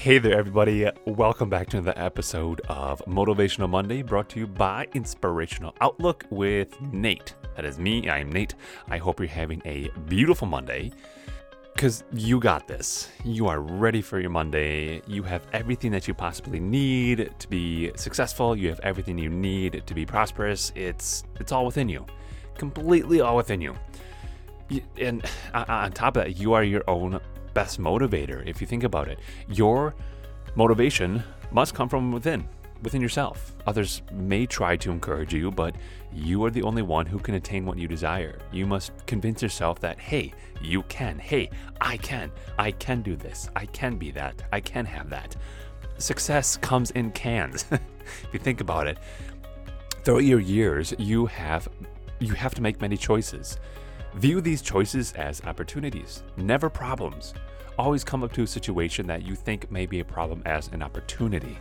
Hey there, everybody. Welcome back to another episode of Motivational Monday brought to you by Inspirational Outlook with Nate. That is me. I am Nate. I hope you're having a beautiful Monday because you got this. You are ready for your Monday. You have everything that you possibly need to be successful. You have everything you need to be prosperous. It's it's all within you. Completely all within you. And uh, on top of that, you are your own best motivator. If you think about it, your motivation must come from within, within yourself. Others may try to encourage you, but you are the only one who can attain what you desire. You must convince yourself that, hey, you can. Hey, I can. I can do this. I can be that. I can have that. Success comes in cans. if you think about it, throughout your years, you have you have to make many choices. View these choices as opportunities, never problems. Always come up to a situation that you think may be a problem as an opportunity.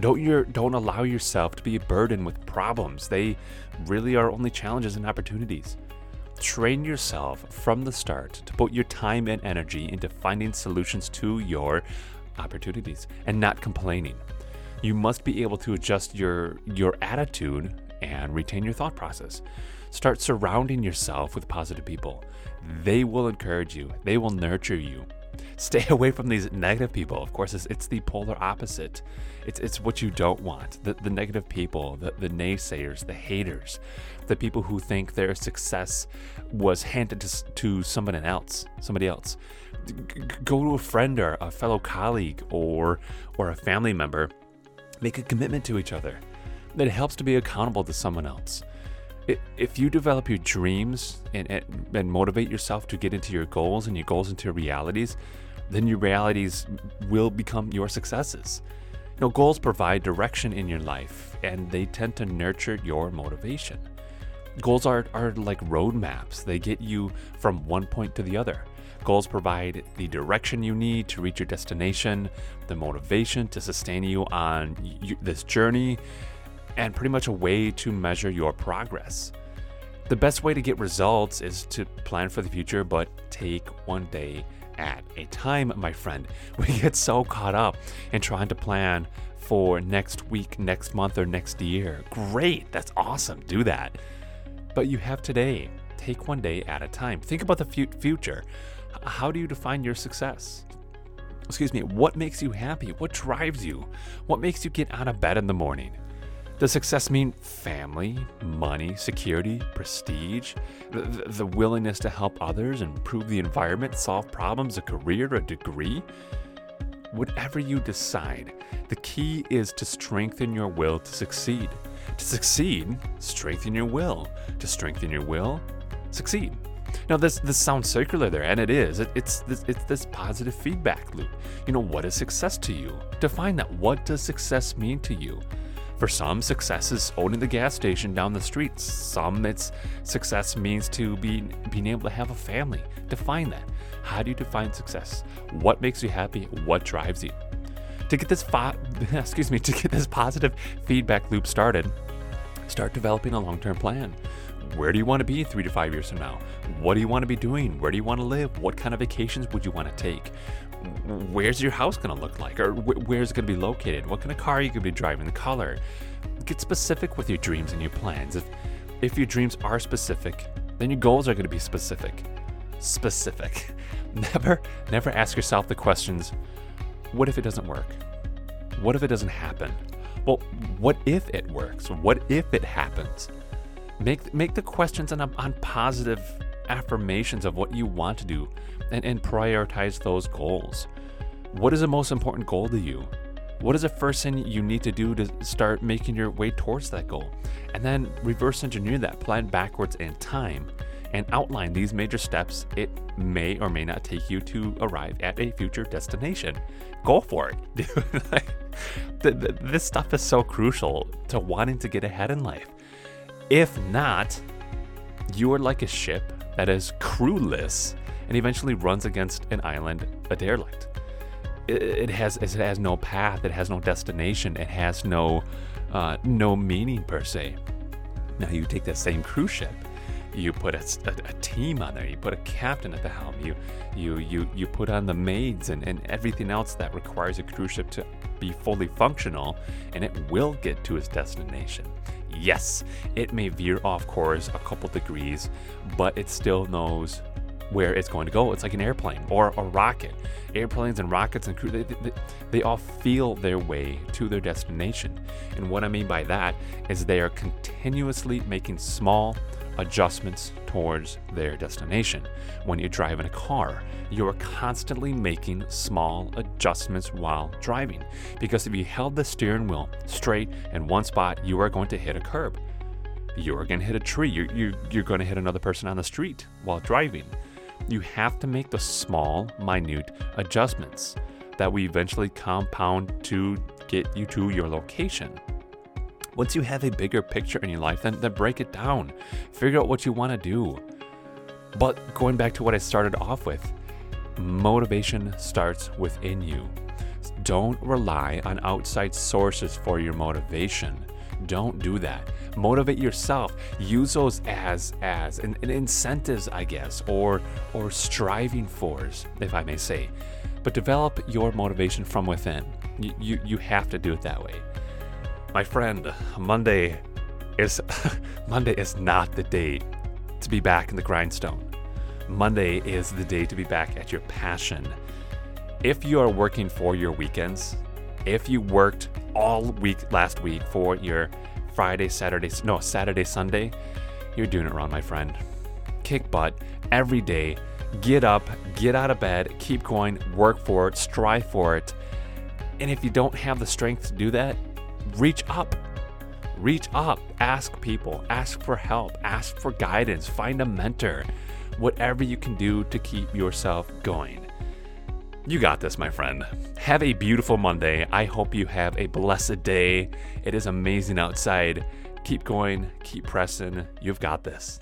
Don't your don't allow yourself to be burdened with problems. They really are only challenges and opportunities. Train yourself from the start to put your time and energy into finding solutions to your opportunities and not complaining. You must be able to adjust your your attitude and retain your thought process. Start surrounding yourself with positive people. They will encourage you. They will nurture you. Stay away from these negative people. Of course, it's, it's the polar opposite. It's, it's what you don't want. The, the negative people, the, the naysayers, the haters, the people who think their success was handed to, to somebody else, somebody else. Go to a friend or a fellow colleague or or a family member. Make a commitment to each other. That helps to be accountable to someone else. If you develop your dreams and, and, and motivate yourself to get into your goals and your goals into realities, then your realities will become your successes. You know, goals provide direction in your life and they tend to nurture your motivation. Goals are, are like roadmaps, they get you from one point to the other. Goals provide the direction you need to reach your destination, the motivation to sustain you on this journey, and pretty much a way to measure your progress. The best way to get results is to plan for the future, but take one day at a time, my friend. We get so caught up in trying to plan for next week, next month, or next year. Great, that's awesome. Do that. But you have today. Take one day at a time. Think about the fu- future. How do you define your success? Excuse me, what makes you happy? What drives you? What makes you get out of bed in the morning? Does success mean family, money, security, prestige, the, the- willingness to help others, improve the environment, solve problems, a career, a degree? Whatever you decide, the key is to strengthen your will to succeed. To succeed, strengthen your will. To strengthen your will, succeed. Now, this this sounds circular there, and it is. It, it's this it's this positive feedback loop. You know, what is success to you? Define that. What does success mean to you? For some, success is owning the gas station down the street. Some, it's success means to be being able to have a family. Define that. How do you define success? What makes you happy? What drives you? To get this fo- excuse me, to get this positive feedback loop started, start developing a long-term plan. Where do you want to be 3 to 5 years from now? What do you want to be doing? Where do you want to live? What kind of vacations would you want to take? Where's your house going to look like or wh- where's it going to be located? What kind of car are you going to be driving? The color. Get specific with your dreams and your plans. If if your dreams are specific, then your goals are going to be specific. Specific. Never never ask yourself the questions, what if it doesn't work? What if it doesn't happen? Well, what if it works? What if it happens? Make make the questions on, on positive affirmations of what you want to do and, and prioritize those goals. What is the most important goal to you? What is the first thing you need to do to start making your way towards that goal? And then reverse engineer that plan backwards in time and outline these major steps it may or may not take you to arrive at a future destination. Go for it. this stuff is so crucial to wanting to get ahead in life. If not, you are like a ship that is crewless and eventually runs against an island, a derelict. It, has it has no path, it has no destination, it has no uh, no meaning per se. Now you take that same cruise ship, you put a, a, a, team on there, you put a captain at the helm, you you you you put on the maids and, and everything else that requires a cruise ship to be fully functional, and it will get to its destination. Yes, it may veer off course a couple degrees, but it still knows where it's going to go. It's like an airplane or a rocket. Airplanes and rockets and crew, they, they, they, all feel their way to their destination. And what I mean by that is they are continuously making small adjustments towards their destination. When you drive in a car, you are constantly making small adjustments while driving. Because if you held the steering wheel straight in one spot, you are going to hit a curb. You're going to hit a tree. You, you, you're going to hit another person on the street while driving you have to make the small, minute adjustments that we eventually compound to get you to your location. Once you have a bigger picture in your life, then, then break it down. Figure out what you want to do. But going back to what I started off with, motivation starts within you. Don't rely on outside sources for your motivation. Don't do that motivate yourself use those as as an, an incentives i guess or or striving force if i may say but develop your motivation from within you, you, you have to do it that way my friend monday is monday is not the day to be back in the grindstone monday is the day to be back at your passion if you are working for your weekends if you worked all week last week for your Friday, Saturday, no, Saturday, Sunday, you're doing it wrong, my friend. Kick butt every day. Get up, get out of bed, keep going, work for it, strive for it. And if you don't have the strength to do that, reach up. Reach up, ask people, ask for help, ask for guidance, find a mentor, whatever you can do to keep yourself going. You got this, my friend. Have a beautiful Monday. I hope you have a blessed day. It is amazing outside. Keep going, keep pressing. You've got this.